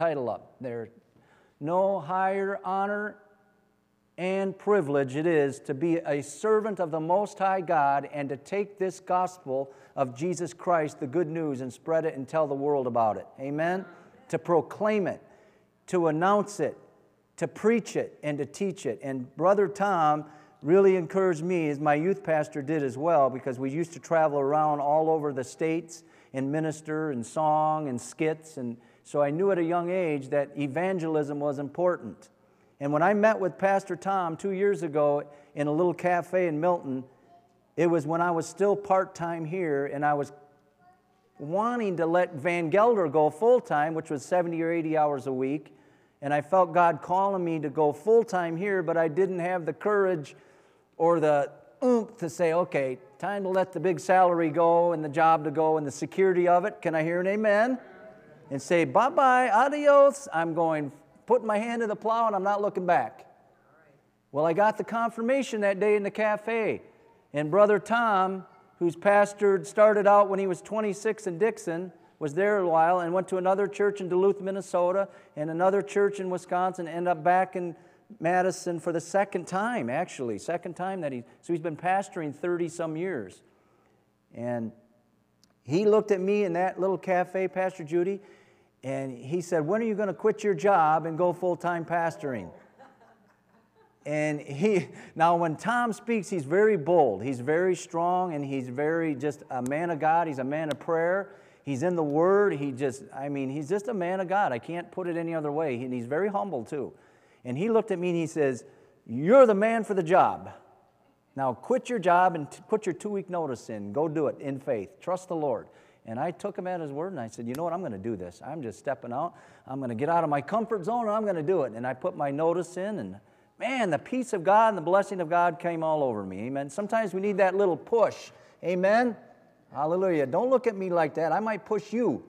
title up there. No higher honor and privilege it is to be a servant of the Most High God and to take this gospel of Jesus Christ, the good news, and spread it and tell the world about it. Amen? To proclaim it, to announce it, to preach it, and to teach it. And Brother Tom really encouraged me, as my youth pastor did as well, because we used to travel around all over the states and minister and song and skits. And so I knew at a young age that evangelism was important. And when I met with Pastor Tom two years ago in a little cafe in Milton, it was when I was still part time here and I was wanting to let Van Gelder go full time, which was 70 or 80 hours a week. And I felt God calling me to go full time here, but I didn't have the courage or the oomph to say, okay, time to let the big salary go and the job to go and the security of it. Can I hear an amen? And say, bye bye, adios. I'm going, putting my hand to the plow and I'm not looking back. Well, I got the confirmation that day in the cafe. And Brother Tom, whose pastored, started out when he was 26 in Dixon, was there a while and went to another church in Duluth, Minnesota, and another church in Wisconsin, ended up back in Madison for the second time, actually, second time that he, so he's been pastoring 30 some years. And he looked at me in that little cafe, Pastor Judy, and he said, When are you going to quit your job and go full time pastoring? And he, now when Tom speaks, he's very bold. He's very strong and he's very just a man of God. He's a man of prayer. He's in the Word. He just, I mean, he's just a man of God. I can't put it any other way. And he's very humble too. And he looked at me and he says, You're the man for the job. Now quit your job and t- put your two week notice in. Go do it in faith. Trust the Lord. And I took him at his word and I said, You know what? I'm going to do this. I'm just stepping out. I'm going to get out of my comfort zone and I'm going to do it. And I put my notice in and man, the peace of God and the blessing of God came all over me. Amen. Sometimes we need that little push. Amen. Hallelujah. Don't look at me like that. I might push you.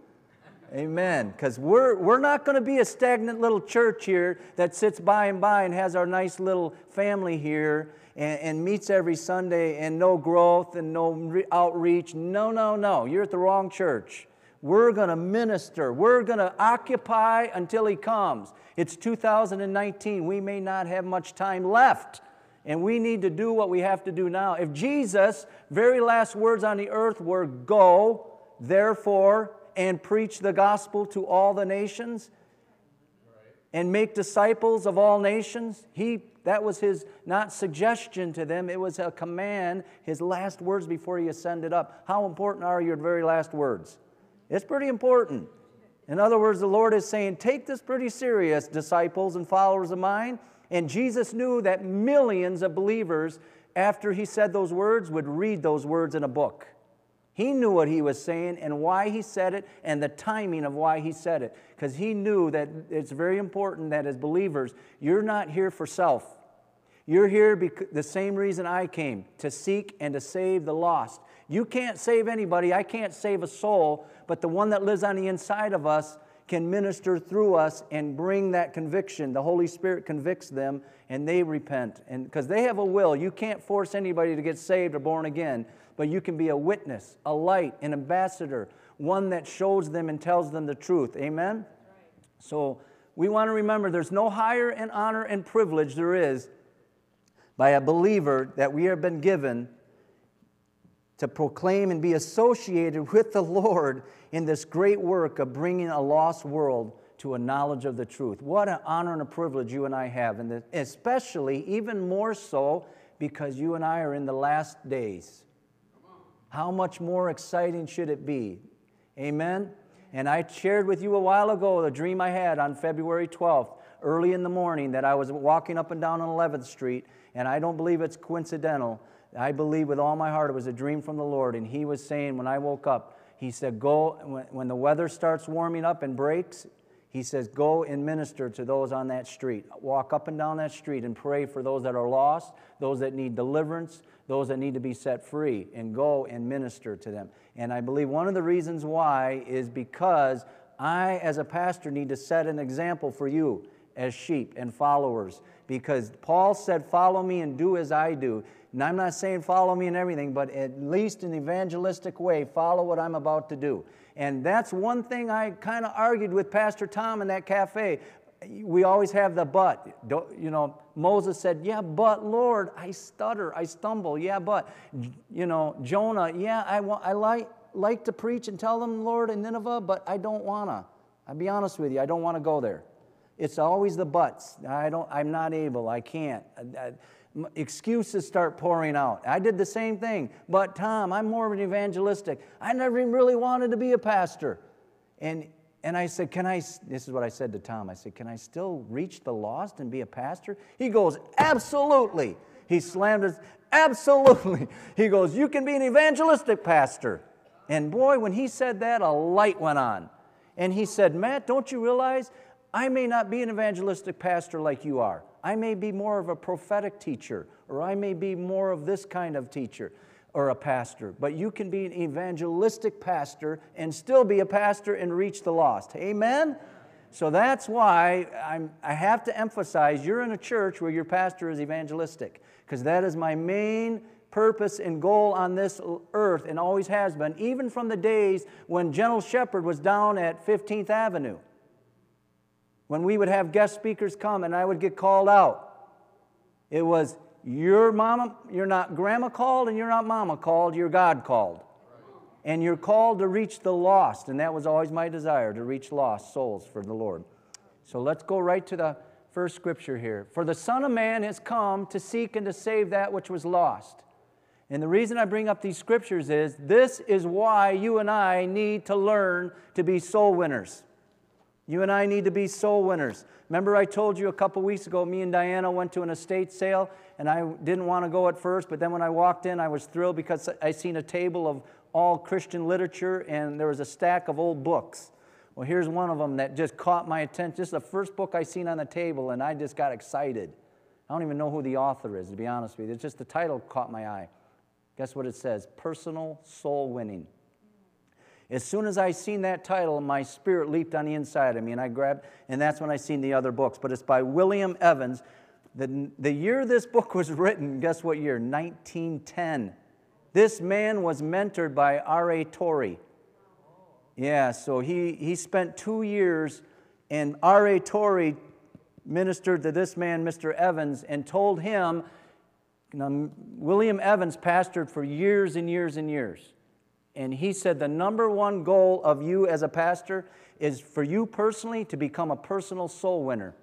Amen. Because we're, we're not going to be a stagnant little church here that sits by and by and has our nice little family here and, and meets every Sunday and no growth and no re- outreach. No, no, no. You're at the wrong church. We're going to minister. We're going to occupy until He comes. It's 2019. We may not have much time left. And we need to do what we have to do now. If Jesus' very last words on the earth were, Go, therefore, and preach the gospel to all the nations and make disciples of all nations. He, that was his not suggestion to them, it was a command, his last words before he ascended up. How important are your very last words? It's pretty important. In other words, the Lord is saying, Take this pretty serious, disciples and followers of mine. And Jesus knew that millions of believers, after he said those words, would read those words in a book. He knew what he was saying and why he said it and the timing of why he said it. Because he knew that it's very important that as believers, you're not here for self. You're here the same reason I came to seek and to save the lost. You can't save anybody. I can't save a soul, but the one that lives on the inside of us can minister through us and bring that conviction. The Holy Spirit convicts them and they repent. And because they have a will, you can't force anybody to get saved or born again but you can be a witness, a light, an ambassador, one that shows them and tells them the truth. Amen? So we want to remember there's no higher in honor and privilege there is by a believer that we have been given to proclaim and be associated with the Lord in this great work of bringing a lost world to a knowledge of the truth. What an honor and a privilege you and I have, and especially even more so because you and I are in the last days. How much more exciting should it be? Amen? And I shared with you a while ago the dream I had on February 12th, early in the morning, that I was walking up and down on 11th Street, and I don't believe it's coincidental. I believe with all my heart it was a dream from the Lord. And He was saying, when I woke up, He said, Go, when the weather starts warming up and breaks, He says, Go and minister to those on that street. Walk up and down that street and pray for those that are lost, those that need deliverance, those that need to be set free, and go and minister to them. And I believe one of the reasons why is because I, as a pastor, need to set an example for you as sheep and followers because Paul said, Follow me and do as I do. And I'm not saying follow me in everything, but at least in evangelistic way, follow what I'm about to do. And that's one thing I kind of argued with Pastor Tom in that cafe. We always have the but. You know, Moses said, Yeah, but Lord, I stutter, I stumble. Yeah, but. You know, Jonah, yeah, I, I like, like to preach and tell them, Lord, in Nineveh, but I don't want to. I'll be honest with you, I don't want to go there. It's always the buts. I don't, I'm not able, I can't. Excuses start pouring out. I did the same thing. But Tom, I'm more of an evangelistic. I never even really wanted to be a pastor. And, and I said, Can I, this is what I said to Tom. I said, Can I still reach the lost and be a pastor? He goes, Absolutely. He slammed his, Absolutely. He goes, You can be an evangelistic pastor. And boy, when he said that, a light went on. And he said, Matt, don't you realize I may not be an evangelistic pastor like you are. I may be more of a prophetic teacher, or I may be more of this kind of teacher or a pastor. But you can be an evangelistic pastor and still be a pastor and reach the lost. Amen? So that's why I'm, I have to emphasize you're in a church where your pastor is evangelistic, because that is my main purpose and goal on this earth and always has been, even from the days when General Shepherd was down at 15th Avenue when we would have guest speakers come and I would get called out. It was your mama, you're not grandma called and you're not mama called, you're God called. And you're called to reach the lost. And that was always my desire to reach lost souls for the Lord. So let's go right to the first scripture here. For the Son of Man has come to seek and to save that which was lost. And the reason I bring up these scriptures is this is why you and I need to learn to be soul winners. You and I need to be soul winners. Remember, I told you a couple weeks ago, me and Diana went to an estate sale, and I didn't want to go at first, but then when I walked in, I was thrilled because I seen a table of all Christian literature, and there was a stack of old books. Well, here's one of them that just caught my attention. This is the first book I seen on the table, and I just got excited. I don't even know who the author is, to be honest with you. It's just the title caught my eye. Guess what it says? Personal Soul Winning. As soon as I seen that title, my spirit leaped on the inside of me, and I grabbed, and that's when I seen the other books. But it's by William Evans. The, the year this book was written, guess what year? 1910. This man was mentored by R.A. Torrey. Yeah, so he, he spent two years, and R.A. Torrey ministered to this man, Mr. Evans, and told him, William Evans pastored for years and years and years. And he said the number one goal of you as a pastor is for you personally to become a personal soul winner.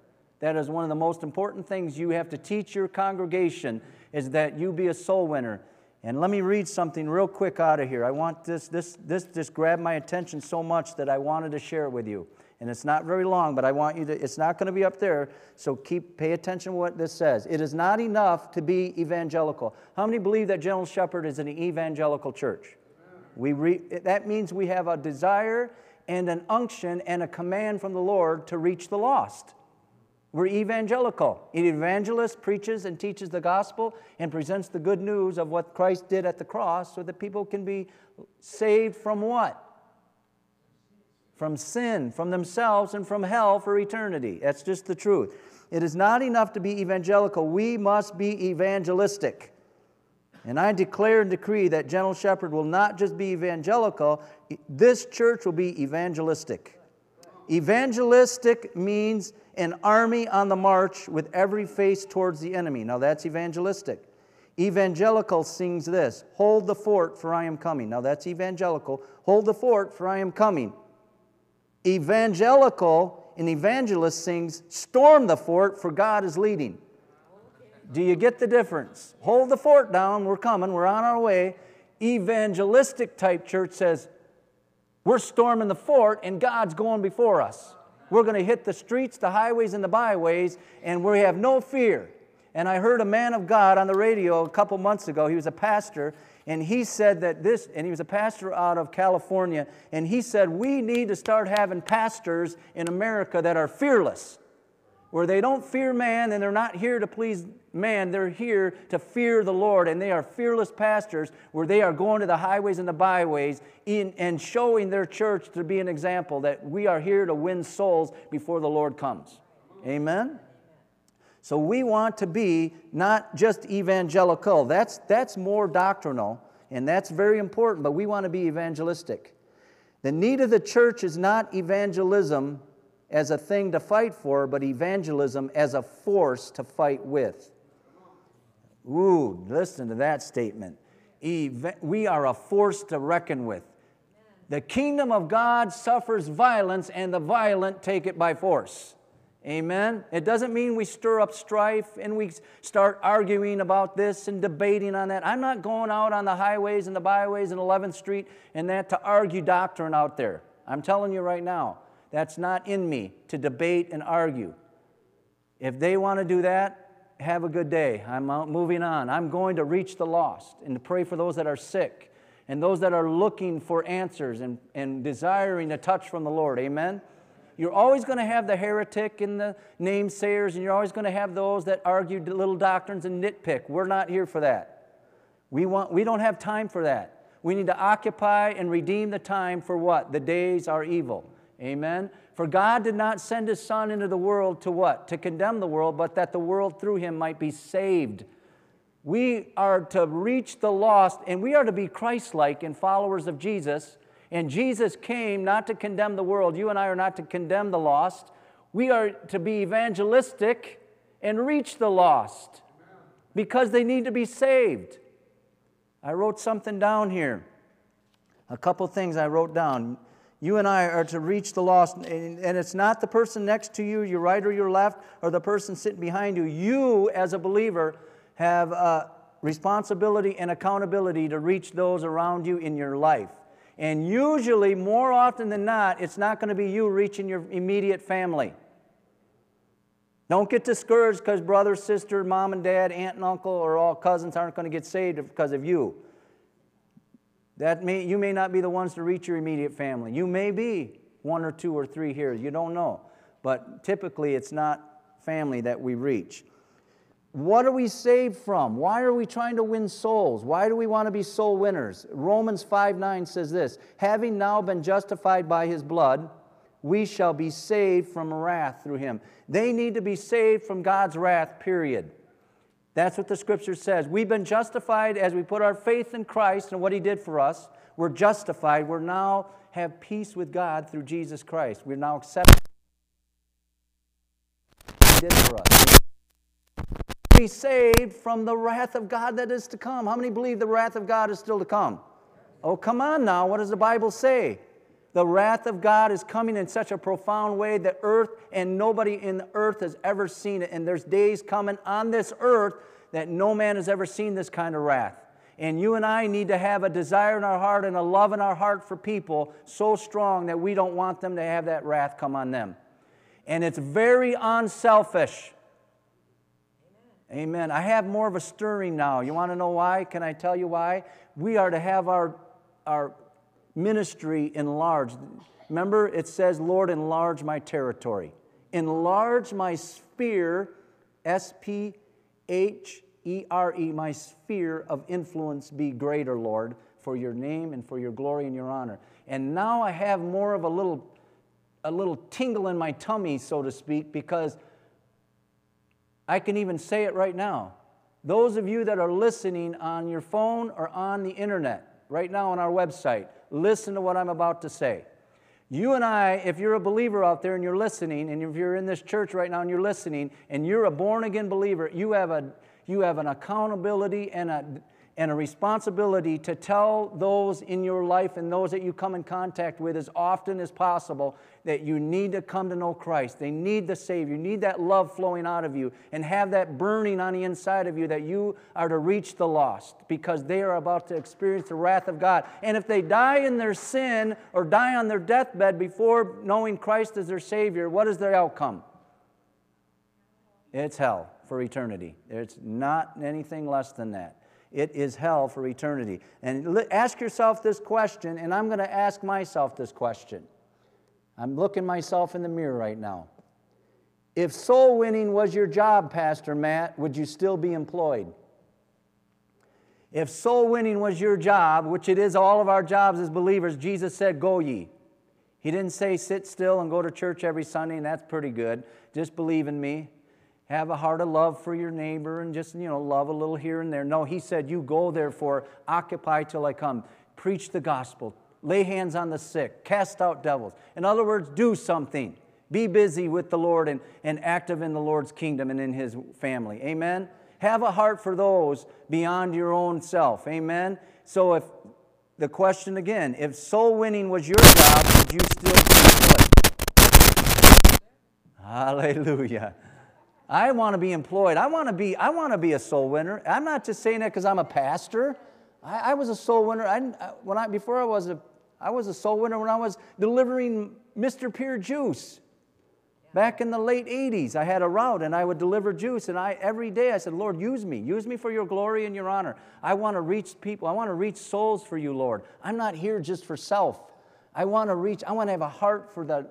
That is one of the most important things you have to teach your congregation is that you be a soul winner. And let me read something real quick out of here. I want this, this, this just grabbed my attention so much that I wanted to share it with you. And it's not very long, but I want you to, it's not going to be up there, so keep, pay attention to what this says. It is not enough to be evangelical. How many believe that General Shepherd is an evangelical church? We re, that means we have a desire and an unction and a command from the Lord to reach the lost. We're evangelical. An evangelist preaches and teaches the gospel and presents the good news of what Christ did at the cross so that people can be saved from what? From sin, from themselves, and from hell for eternity. That's just the truth. It is not enough to be evangelical, we must be evangelistic. And I declare and decree that General Shepherd will not just be evangelical, this church will be evangelistic. Evangelistic means an army on the march with every face towards the enemy. Now that's evangelistic. Evangelical sings this Hold the fort, for I am coming. Now that's evangelical. Hold the fort, for I am coming. Evangelical, an evangelist sings Storm the fort, for God is leading. Do you get the difference? Hold the fort down, we're coming, we're on our way. Evangelistic type church says, we're storming the fort and God's going before us. We're going to hit the streets, the highways, and the byways, and we have no fear. And I heard a man of God on the radio a couple months ago. He was a pastor, and he said that this, and he was a pastor out of California, and he said, We need to start having pastors in America that are fearless where they don't fear man and they're not here to please man, they're here to fear the Lord. And they are fearless pastors where they are going to the highways and the byways in, and showing their church to be an example that we are here to win souls before the Lord comes. Amen? So we want to be not just evangelical. That's, that's more doctrinal, and that's very important, but we want to be evangelistic. The need of the church is not evangelism as a thing to fight for, but evangelism as a force to fight with. Ooh, listen to that statement. We are a force to reckon with. The kingdom of God suffers violence, and the violent take it by force. Amen. It doesn't mean we stir up strife and we start arguing about this and debating on that. I'm not going out on the highways and the byways and 11th Street and that to argue doctrine out there. I'm telling you right now, that's not in me to debate and argue. If they want to do that, have a good day. I'm moving on. I'm going to reach the lost and to pray for those that are sick and those that are looking for answers and, and desiring a touch from the Lord. Amen. You're always going to have the heretic and the namesayers, and you're always going to have those that argue little doctrines and nitpick. We're not here for that. We, want, we don't have time for that. We need to occupy and redeem the time for what? The days are evil. Amen. For God did not send his Son into the world to what? To condemn the world, but that the world through him might be saved. We are to reach the lost, and we are to be Christ like and followers of Jesus and Jesus came not to condemn the world. You and I are not to condemn the lost. We are to be evangelistic and reach the lost because they need to be saved. I wrote something down here. A couple things I wrote down. You and I are to reach the lost, and it's not the person next to you, your right or your left, or the person sitting behind you. You, as a believer, have a responsibility and accountability to reach those around you in your life. And usually, more often than not, it's not going to be you reaching your immediate family. Don't get discouraged because brother, sister, mom and dad, aunt and uncle, or all cousins aren't going to get saved because of you. That may, you may not be the ones to reach your immediate family. You may be one or two or three here. You don't know. But typically, it's not family that we reach. What are we saved from? Why are we trying to win souls? Why do we want to be soul winners? Romans 5 9 says this Having now been justified by his blood, we shall be saved from wrath through him. They need to be saved from God's wrath, period. That's what the scripture says. We've been justified as we put our faith in Christ and what he did for us. We're justified. We're now have peace with God through Jesus Christ. We're now accepted. He did for us be saved from the wrath of God that is to come. How many believe the wrath of God is still to come? Oh, come on now. What does the Bible say? The wrath of God is coming in such a profound way that earth and nobody in the earth has ever seen it. And there's days coming on this earth that no man has ever seen this kind of wrath. And you and I need to have a desire in our heart and a love in our heart for people so strong that we don't want them to have that wrath come on them. And it's very unselfish. Amen. I have more of a stirring now. You want to know why? Can I tell you why? We are to have our, our ministry enlarged. Remember, it says, Lord, enlarge my territory. Enlarge my sphere, S P H E R E, my sphere of influence be greater, Lord, for your name and for your glory and your honor. And now I have more of a little, a little tingle in my tummy, so to speak, because I can even say it right now. Those of you that are listening on your phone or on the internet, right now on our website, listen to what I'm about to say. You and I, if you're a believer out there and you're listening, and if you're in this church right now and you're listening, and you're a born again believer, you have, a, you have an accountability and a and a responsibility to tell those in your life and those that you come in contact with as often as possible that you need to come to know Christ. They need the Savior. You need that love flowing out of you and have that burning on the inside of you that you are to reach the lost because they are about to experience the wrath of God. And if they die in their sin or die on their deathbed before knowing Christ as their Savior, what is their outcome? It's hell for eternity. It's not anything less than that. It is hell for eternity. And ask yourself this question, and I'm going to ask myself this question. I'm looking myself in the mirror right now. If soul winning was your job, Pastor Matt, would you still be employed? If soul winning was your job, which it is all of our jobs as believers, Jesus said, Go ye. He didn't say sit still and go to church every Sunday, and that's pretty good. Just believe in me. Have a heart of love for your neighbor and just, you know, love a little here and there. No, he said, You go therefore, occupy till I come. Preach the gospel, lay hands on the sick, cast out devils. In other words, do something. Be busy with the Lord and, and active in the Lord's kingdom and in his family. Amen? Have a heart for those beyond your own self. Amen? So if the question again, if soul winning was your job, would you still be? Hallelujah. I want to be employed. I want to be, I want to be a soul winner. I'm not just saying that because I'm a pastor. I, I, was a soul winner. I, when I, before I was a, I was a soul winner when I was delivering Mr. Pier juice. Back in the late 80s, I had a route and I would deliver juice. And I, every day I said, Lord, use me. Use me for your glory and your honor. I want to reach people. I want to reach souls for you, Lord. I'm not here just for self. I want to reach, I want to have a heart for the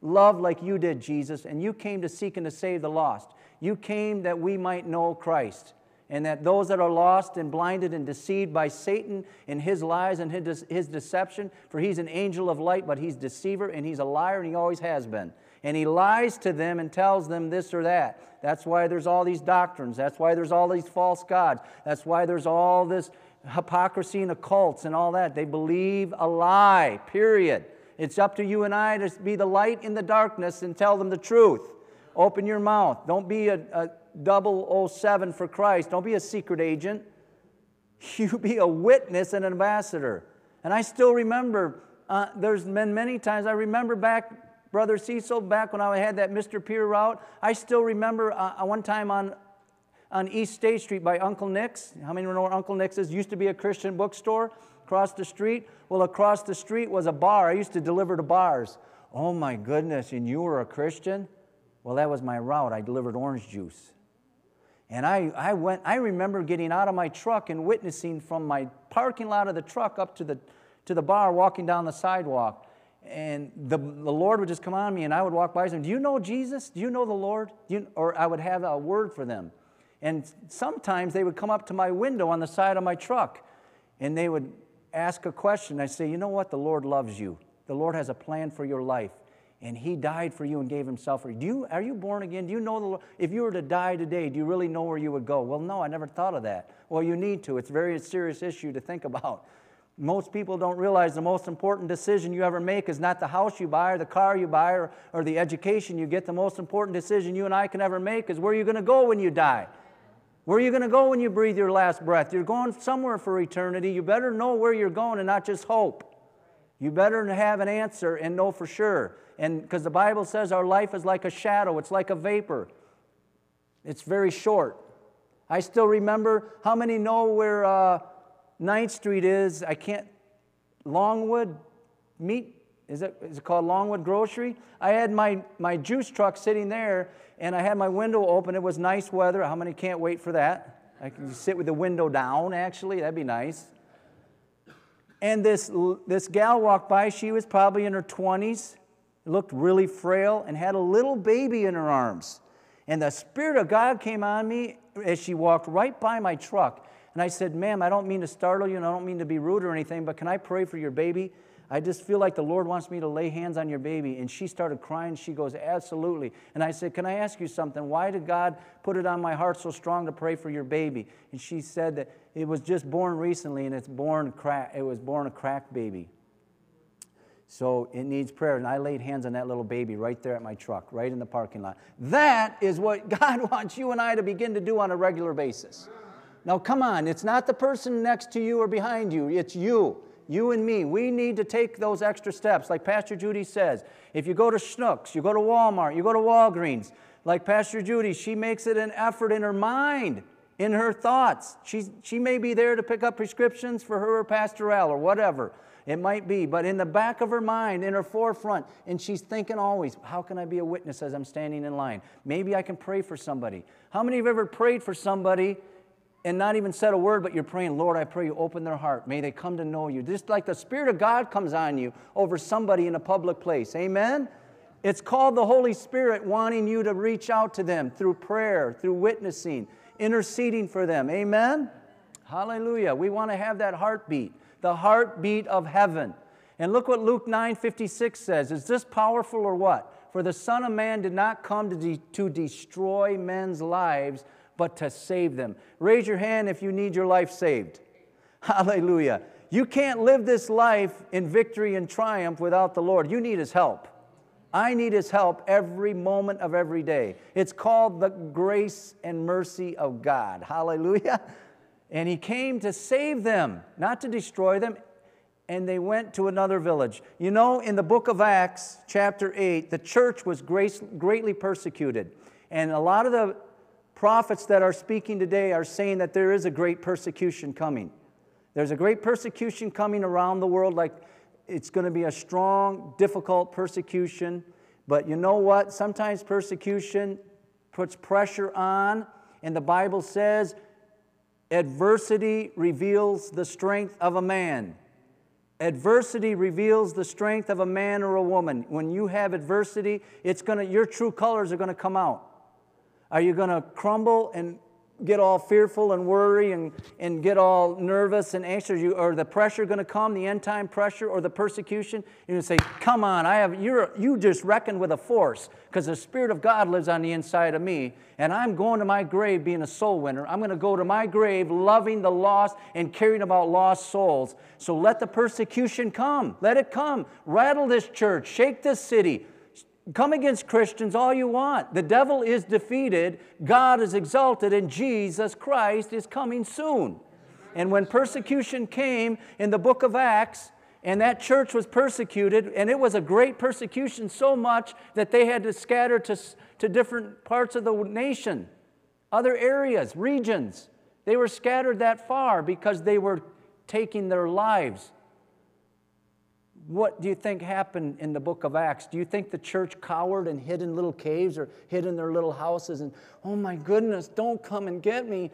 love like you did, Jesus. And you came to seek and to save the lost. You came that we might know Christ. And that those that are lost and blinded and deceived by Satan and his lies and his, his deception, for he's an angel of light, but he's deceiver and he's a liar and he always has been and he lies to them and tells them this or that. That's why there's all these doctrines. That's why there's all these false gods. That's why there's all this hypocrisy and occults and all that. They believe a lie, period. It's up to you and I to be the light in the darkness and tell them the truth. Open your mouth. Don't be a, a 007 for Christ. Don't be a secret agent. You be a witness and an ambassador. And I still remember, uh, there's been many times, I remember back Brother Cecil, back when I had that Mr. Pier route, I still remember uh, one time on, on East State Street by Uncle Nick's. How many know where Uncle Nick's is? Used to be a Christian bookstore across the street. Well, across the street was a bar. I used to deliver to bars. Oh my goodness, and you were a Christian? Well, that was my route. I delivered orange juice. And I, I, went, I remember getting out of my truck and witnessing from my parking lot of the truck up to the, to the bar, walking down the sidewalk and the, the Lord would just come on me, and I would walk by say, Do you know Jesus? Do you know the Lord? You, or I would have a word for them. And sometimes they would come up to my window on the side of my truck, and they would ask a question. I say, You know what? The Lord loves you. The Lord has a plan for your life, and He died for you and gave Himself for you. Do you are you born again? Do you know the Lord? If you were to die today, do you really know where you would go? Well, no, I never thought of that. Well, you need to. It's a very serious issue to think about. Most people don't realize the most important decision you ever make is not the house you buy or the car you buy or, or the education you get. The most important decision you and I can ever make is where you're going to go when you die. Where are you going to go when you breathe your last breath? You're going somewhere for eternity. You better know where you're going and not just hope. You better have an answer and know for sure. And because the Bible says our life is like a shadow, it's like a vapor. It's very short. I still remember how many know where uh, 9th Street is, I can't, Longwood Meat, is it, is it called Longwood Grocery? I had my, my juice truck sitting there and I had my window open. It was nice weather. How many can't wait for that? I can sit with the window down, actually. That'd be nice. And this, this gal walked by. She was probably in her 20s, looked really frail, and had a little baby in her arms. And the Spirit of God came on me as she walked right by my truck. And I said, Ma'am, I don't mean to startle you and I don't mean to be rude or anything, but can I pray for your baby? I just feel like the Lord wants me to lay hands on your baby. And she started crying. She goes, Absolutely. And I said, Can I ask you something? Why did God put it on my heart so strong to pray for your baby? And she said that it was just born recently and it's born crack, it was born a cracked baby. So it needs prayer. And I laid hands on that little baby right there at my truck, right in the parking lot. That is what God wants you and I to begin to do on a regular basis. Now, come on, it's not the person next to you or behind you, it's you. You and me, we need to take those extra steps. Like Pastor Judy says, if you go to Schnucks, you go to Walmart, you go to Walgreens, like Pastor Judy, she makes it an effort in her mind, in her thoughts. She's, she may be there to pick up prescriptions for her or Pastor Al or whatever it might be, but in the back of her mind, in her forefront, and she's thinking always, how can I be a witness as I'm standing in line? Maybe I can pray for somebody. How many of you have ever prayed for somebody and not even said a word, but you're praying, Lord, I pray you open their heart. May they come to know you. Just like the Spirit of God comes on you over somebody in a public place. Amen? It's called the Holy Spirit wanting you to reach out to them through prayer, through witnessing, interceding for them. Amen? Hallelujah. We want to have that heartbeat, the heartbeat of heaven. And look what Luke 9 56 says. Is this powerful or what? For the Son of Man did not come to, de- to destroy men's lives, but to save them. Raise your hand if you need your life saved. Hallelujah. You can't live this life in victory and triumph without the Lord. You need His help. I need His help every moment of every day. It's called the grace and mercy of God. Hallelujah. And He came to save them, not to destroy them. And they went to another village. You know, in the book of Acts, chapter 8, the church was grace, greatly persecuted. And a lot of the prophets that are speaking today are saying that there is a great persecution coming. There's a great persecution coming around the world, like it's going to be a strong, difficult persecution. But you know what? Sometimes persecution puts pressure on, and the Bible says adversity reveals the strength of a man. Adversity reveals the strength of a man or a woman. When you have adversity, it's gonna, your true colors are going to come out. Are you going to crumble and get all fearful and worry and, and get all nervous and anxious, you, or the pressure going to come, the end time pressure or the persecution, you're going to say, Come on, I have, you're, you just reckon with a force because the Spirit of God lives on the inside of me, and I'm going to my grave being a soul winner. I'm going to go to my grave loving the lost and caring about lost souls. So let the persecution come. Let it come. Rattle this church, shake this city. Come against Christians all you want. The devil is defeated, God is exalted, and Jesus Christ is coming soon. And when persecution came in the book of Acts, and that church was persecuted, and it was a great persecution so much that they had to scatter to, to different parts of the nation, other areas, regions. They were scattered that far because they were taking their lives what do you think happened in the book of Acts? Do you think the church cowered and hid in little caves or hid in their little houses and, oh my goodness, don't come and get me?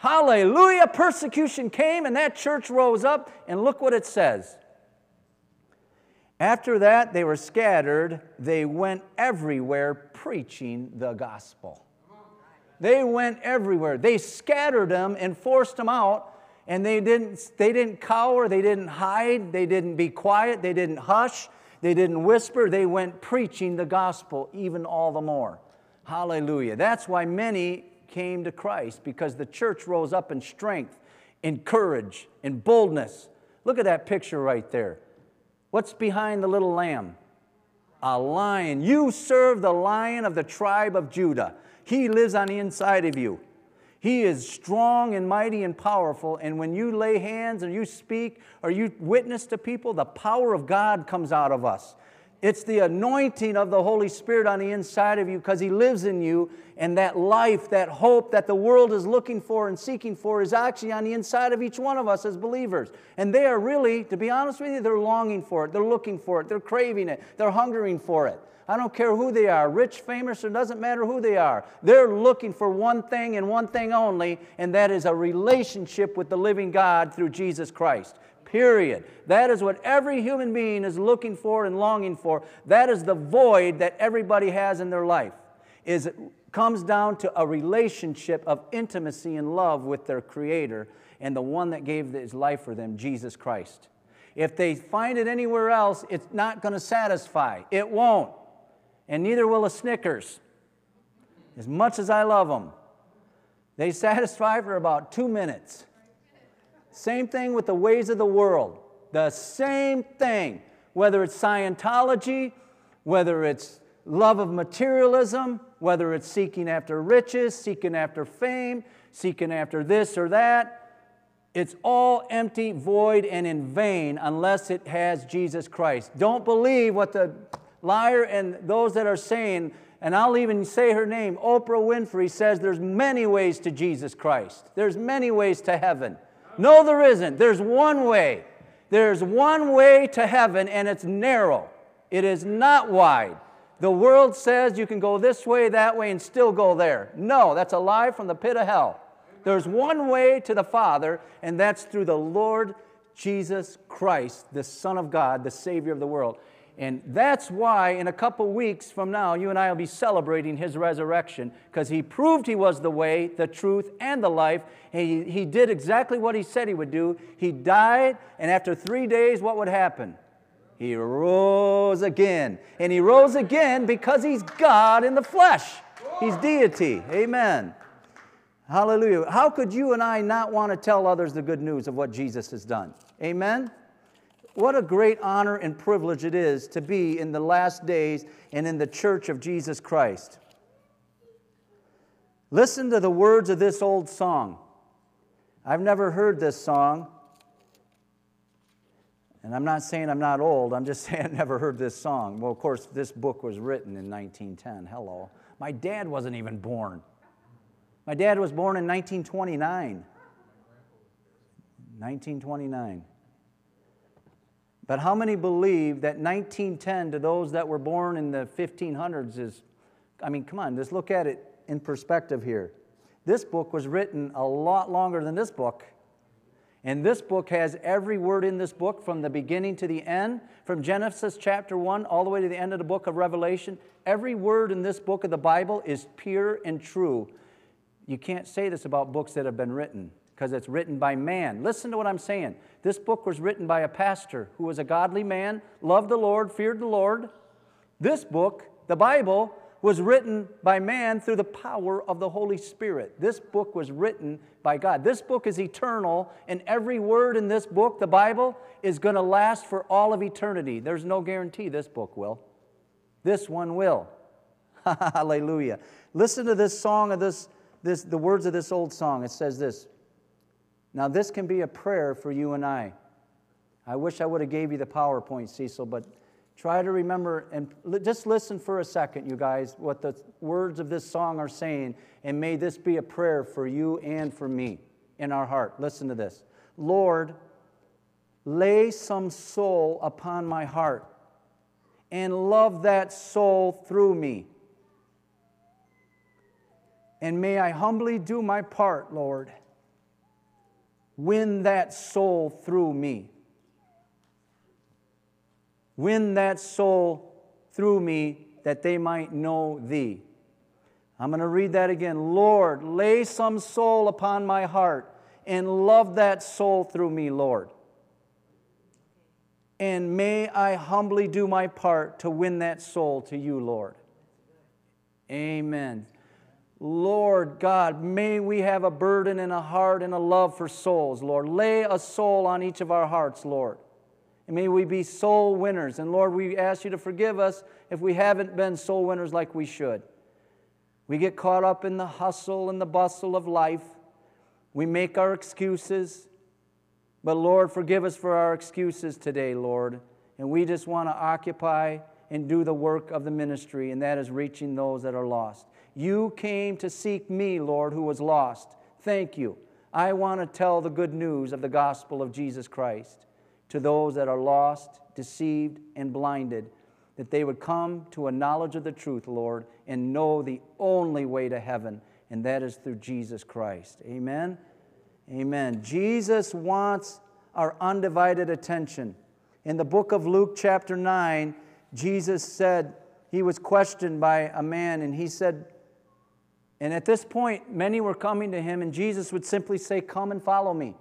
Hallelujah! Persecution came and that church rose up, and look what it says. After that, they were scattered. They went everywhere preaching the gospel. They went everywhere. They scattered them and forced them out and they didn't, they didn't cower, they didn't hide, they didn't be quiet, they didn't hush, they didn't whisper, they went preaching the gospel even all the more. Hallelujah. That's why many came to Christ because the church rose up in strength, in courage, in boldness. Look at that picture right there. What's behind the little lamb? A lion. You serve the lion of the tribe of Judah. He lives on the inside of you. He is strong and mighty and powerful. And when you lay hands or you speak or you witness to people, the power of God comes out of us. It's the anointing of the Holy Spirit on the inside of you because He lives in you. And that life, that hope that the world is looking for and seeking for is actually on the inside of each one of us as believers. And they are really, to be honest with you, they're longing for it. They're looking for it. They're craving it. They're hungering for it. I don't care who they are, rich, famous, it doesn't matter who they are. They're looking for one thing and one thing only, and that is a relationship with the living God through Jesus Christ. Period. That is what every human being is looking for and longing for. That is the void that everybody has in their life. Is it comes down to a relationship of intimacy and love with their creator and the one that gave his life for them, Jesus Christ. If they find it anywhere else, it's not going to satisfy. It won't and neither will a Snickers, as much as I love them. They satisfy for about two minutes. Same thing with the ways of the world. The same thing, whether it's Scientology, whether it's love of materialism, whether it's seeking after riches, seeking after fame, seeking after this or that. It's all empty, void, and in vain unless it has Jesus Christ. Don't believe what the liar and those that are saying, and I'll even say her name, Oprah Winfrey says there's many ways to Jesus Christ. There's many ways to heaven. No, there isn't. There's one way. There's one way to heaven, and it's narrow. It is not wide. The world says you can go this way, that way, and still go there. No, that's a lie from the pit of hell. There's one way to the Father, and that's through the Lord Jesus Christ, the Son of God, the Savior of the world. And that's why in a couple weeks from now, you and I will be celebrating his resurrection because he proved he was the way, the truth, and the life. He, he did exactly what he said he would do. He died, and after three days, what would happen? He rose again. And he rose again because he's God in the flesh. He's deity. Amen. Hallelujah. How could you and I not want to tell others the good news of what Jesus has done? Amen. What a great honor and privilege it is to be in the last days and in the church of Jesus Christ. Listen to the words of this old song. I've never heard this song. And I'm not saying I'm not old, I'm just saying I've never heard this song. Well, of course, this book was written in 1910. Hello. My dad wasn't even born. My dad was born in 1929. 1929. But how many believe that 1910 to those that were born in the 1500s is, I mean, come on, just look at it in perspective here. This book was written a lot longer than this book. And this book has every word in this book from the beginning to the end, from Genesis chapter 1 all the way to the end of the book of Revelation. Every word in this book of the Bible is pure and true. You can't say this about books that have been written because it's written by man. Listen to what I'm saying. This book was written by a pastor who was a godly man, loved the Lord, feared the Lord. This book, the Bible, was written by man through the power of the Holy Spirit. This book was written by God. This book is eternal, and every word in this book, the Bible, is going to last for all of eternity. There's no guarantee this book will. This one will. Hallelujah. Listen to this song of this, this, the words of this old song. It says this now, this can be a prayer for you and I. I wish I would have gave you the PowerPoint, Cecil, but try to remember and just listen for a second, you guys, what the words of this song are saying, and may this be a prayer for you and for me in our heart. Listen to this. Lord, lay some soul upon my heart and love that soul through me. And may I humbly do my part, Lord Win that soul through me. Win that soul through me that they might know thee. I'm going to read that again. Lord, lay some soul upon my heart and love that soul through me, Lord. And may I humbly do my part to win that soul to you, Lord. Amen. Lord God, may we have a burden and a heart and a love for souls, Lord. Lay a soul on each of our hearts, Lord. And may we be soul winners. And Lord, we ask you to forgive us if we haven't been soul winners like we should. We get caught up in the hustle and the bustle of life. We make our excuses. But Lord, forgive us for our excuses today, Lord. And we just want to occupy and do the work of the ministry, and that is reaching those that are lost. You came to seek me, Lord, who was lost. Thank you. I want to tell the good news of the gospel of Jesus Christ to those that are lost, deceived, and blinded, that they would come to a knowledge of the truth, Lord, and know the only way to heaven, and that is through Jesus Christ. Amen. Amen. Jesus wants our undivided attention. In the book of Luke, chapter 9, Jesus said, he was questioned by a man, and he said, and at this point, many were coming to him, and Jesus would simply say, Come and follow me.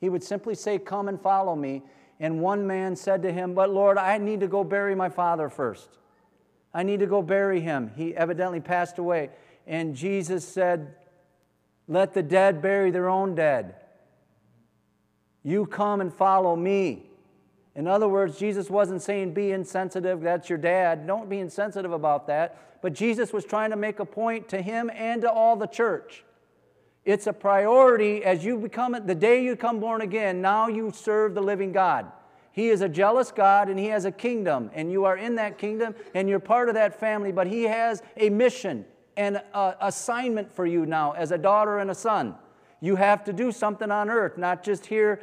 He would simply say, Come and follow me. And one man said to him, But Lord, I need to go bury my father first. I need to go bury him. He evidently passed away. And Jesus said, Let the dead bury their own dead. You come and follow me. In other words, Jesus wasn't saying, Be insensitive, that's your dad. Don't be insensitive about that. But Jesus was trying to make a point to him and to all the church. It's a priority as you become the day you come born again, now you serve the living God. He is a jealous God and He has a kingdom, and you are in that kingdom and you're part of that family, but He has a mission and an assignment for you now as a daughter and a son. You have to do something on earth, not just here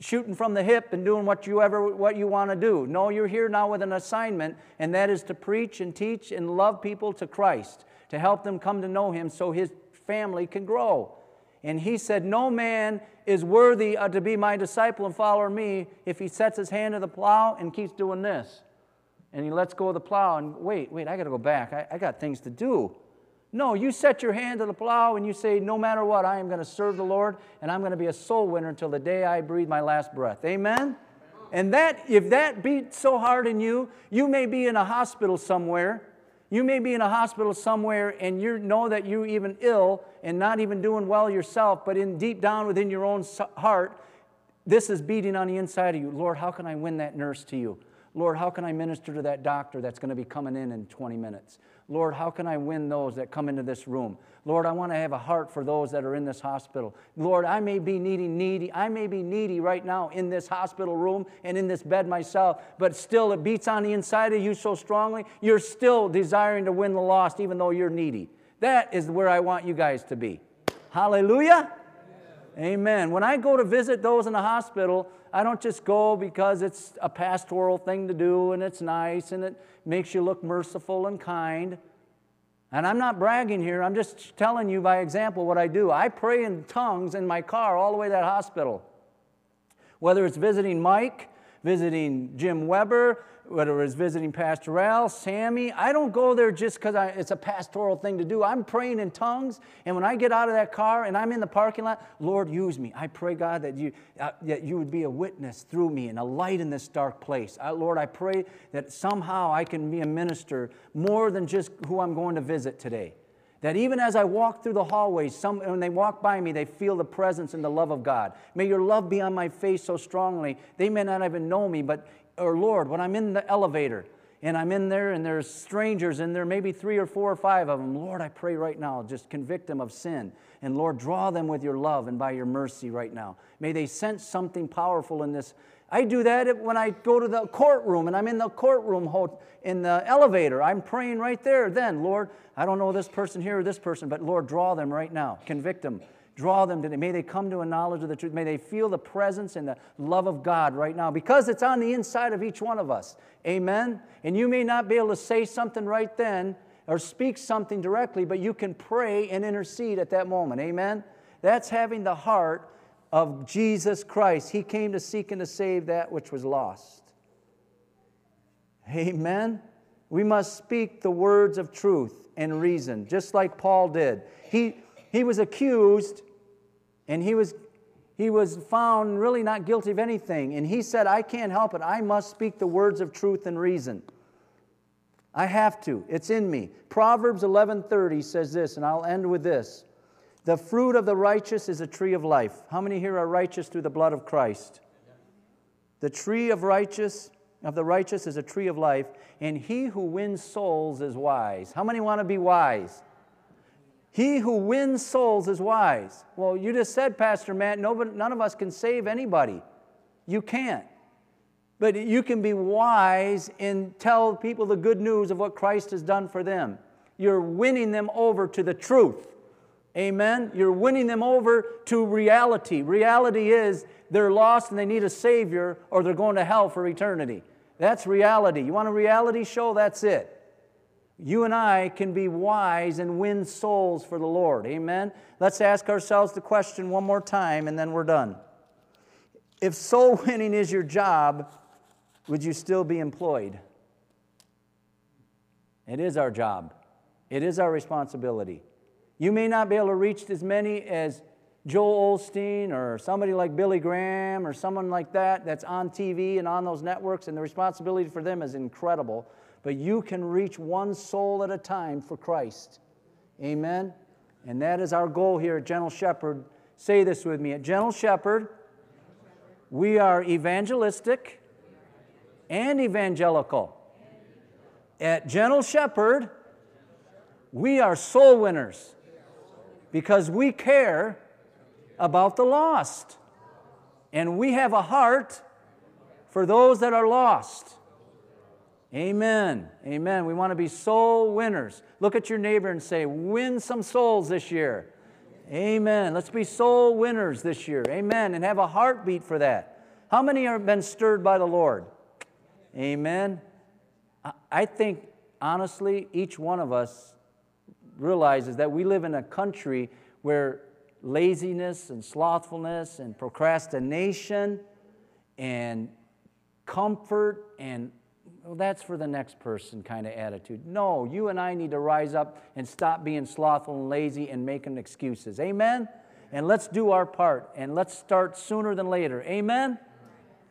shooting from the hip and doing what you ever what you want to do. No, you're here now with an assignment, and that is to preach and teach and love people to Christ, to help them come to know Him so His family can grow. And he said, No man is worthy uh, to be my disciple and follow me if he sets his hand to the plow and keeps doing this. and he lets go of the plow and wait, wait, I got to go back. I, I got things to do. No, you set your hand to the plow and you say, no matter what, I am going to serve the Lord and I'm going to be a soul winner until the day I breathe my last breath. Amen? And that, if that beats so hard in you, you may be in a hospital somewhere. You may be in a hospital somewhere and you know that you're even ill and not even doing well yourself, but in deep down within your own heart, this is beating on the inside of you. Lord, how can I win that nurse to you? Lord, how can I minister to that doctor that's going to be coming in in 20 minutes? Lord, how can I win those that come into this room? Lord, I want to have a heart for those that are in this hospital. Lord, I may be needy, needy. I may be needy right now in this hospital room and in this bed myself, but still it beats on the inside of you so strongly, you're still desiring to win the lost even though you're needy. That is where I want you guys to be. Hallelujah. Amen. When I go to visit those in the hospital, I don't just go because it's a pastoral thing to do and it's nice and it makes you look merciful and kind. And I'm not bragging here, I'm just telling you by example what I do. I pray in tongues in my car all the way to that hospital. Whether it's visiting Mike, visiting Jim Weber, whether it's visiting Pastor Al, Sammy. I don't go there just because it's a pastoral thing to do. I'm praying in tongues, and when I get out of that car and I'm in the parking lot, Lord, use me. I pray, God, that you, uh, that you would be a witness through me and a light in this dark place. Uh, Lord, I pray that somehow I can be a minister more than just who I'm going to visit today. That even as I walk through the hallways, some, when they walk by me, they feel the presence and the love of God. May your love be on my face so strongly, they may not even know me, but or Lord, when I'm in the elevator and I'm in there and there's strangers in there, maybe three or four or five of them, Lord, I pray right now, just convict them of sin. And Lord, draw them with your love and by your mercy right now. May they sense something powerful in this. I do that when I go to the courtroom and I'm in the courtroom in the elevator. I'm praying right there. Then, Lord, I don't know this person here or this person, but Lord, draw them right now. Convict them Draw them today. May they come to a knowledge of the truth. May they feel the presence and the love of God right now because it's on the inside of each one of us. Amen? And you may not be able to say something right then or speak something directly, but you can pray and intercede at that moment. Amen? That's having the heart of Jesus Christ. He came to seek and to save that which was lost. Amen? We must speak the words of truth and reason, just like Paul did. He, he was accused and he was, he was found really not guilty of anything. And he said, I can't help it. I must speak the words of truth and reason. I have to. It's in me. Proverbs 11:30 says this, and I'll end with this. The fruit of the righteous is a tree of life. How many here are righteous through the blood of Christ? The tree of righteous of the righteous is a tree of life, and he who wins souls is wise. How many want to be wise? He who wins souls is wise. Well, you just said, Pastor Matt, nobody, none of us can save anybody. You can't. But you can be wise and tell people the good news of what Christ has done for them. You're winning them over to the truth. Amen. You're winning them over to reality. Reality is they're lost and they need a Savior or they're going to hell for eternity. That's reality. You want a reality show? That's it you and I can be wise and win souls for the Lord. Amen? Let's ask ourselves the question one more time and then we're done. If soul winning is your job, would you still be employed? It is our job, it is our responsibility. You may not be able to reach as many as Joel Osteen or somebody like Billy Graham or someone like that that's on TV and on those networks, and the responsibility for them is incredible but you can reach one soul at a time for Christ. Amen? And that is our goal here at Gentle Shepherd. Say this with me. At Gentle Shepherd, we are evangelistic and evangelical. At Gentle Shepherd, we are soul winners because we care about the lost. And we have a heart for those that are lost. Amen. Amen. We want to be soul winners. Look at your neighbor and say, win some souls this year. Amen. Let's be soul winners this year. Amen. And have a heartbeat for that. How many have been stirred by the Lord? Amen. I think, honestly, each one of us realizes that we live in a country where laziness and slothfulness and procrastination and comfort and well, that's for the next person kind of attitude. No, you and I need to rise up and stop being slothful and lazy and making excuses. Amen? And let's do our part and let's start sooner than later. Amen?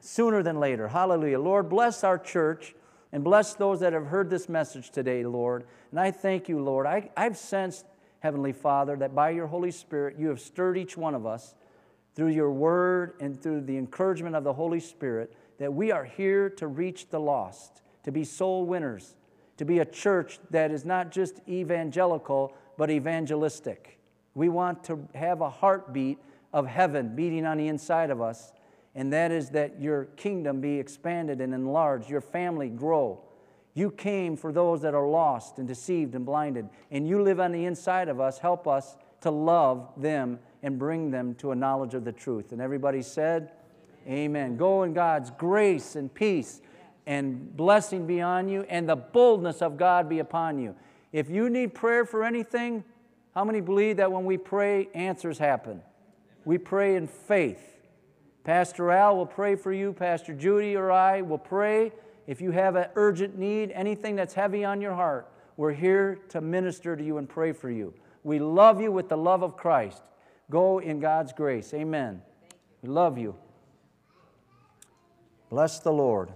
Sooner than later. Hallelujah. Lord, bless our church and bless those that have heard this message today, Lord. And I thank you, Lord. I, I've sensed, Heavenly Father, that by your Holy Spirit, you have stirred each one of us through your word and through the encouragement of the Holy Spirit that we are here to reach the lost, to be soul winners, to be a church that is not just evangelical, but evangelistic. We want to have a heartbeat of heaven beating on the inside of us, and that is that your kingdom be expanded and enlarged, your family grow. You came for those that are lost and deceived and blinded, and you live on the inside of us. Help us to love them and bring them to a knowledge of the truth. And everybody said, Amen. Go in God's grace and peace and blessing be on you, and the boldness of God be upon you. If you need prayer for anything, how many believe that when we pray, answers happen? We pray in faith. Pastor Al will pray for you, Pastor Judy or I will pray. If you have an urgent need, anything that's heavy on your heart, we're here to minister to you and pray for you. We love you with the love of Christ. Go in God's grace. Amen. We love you. Bless the Lord.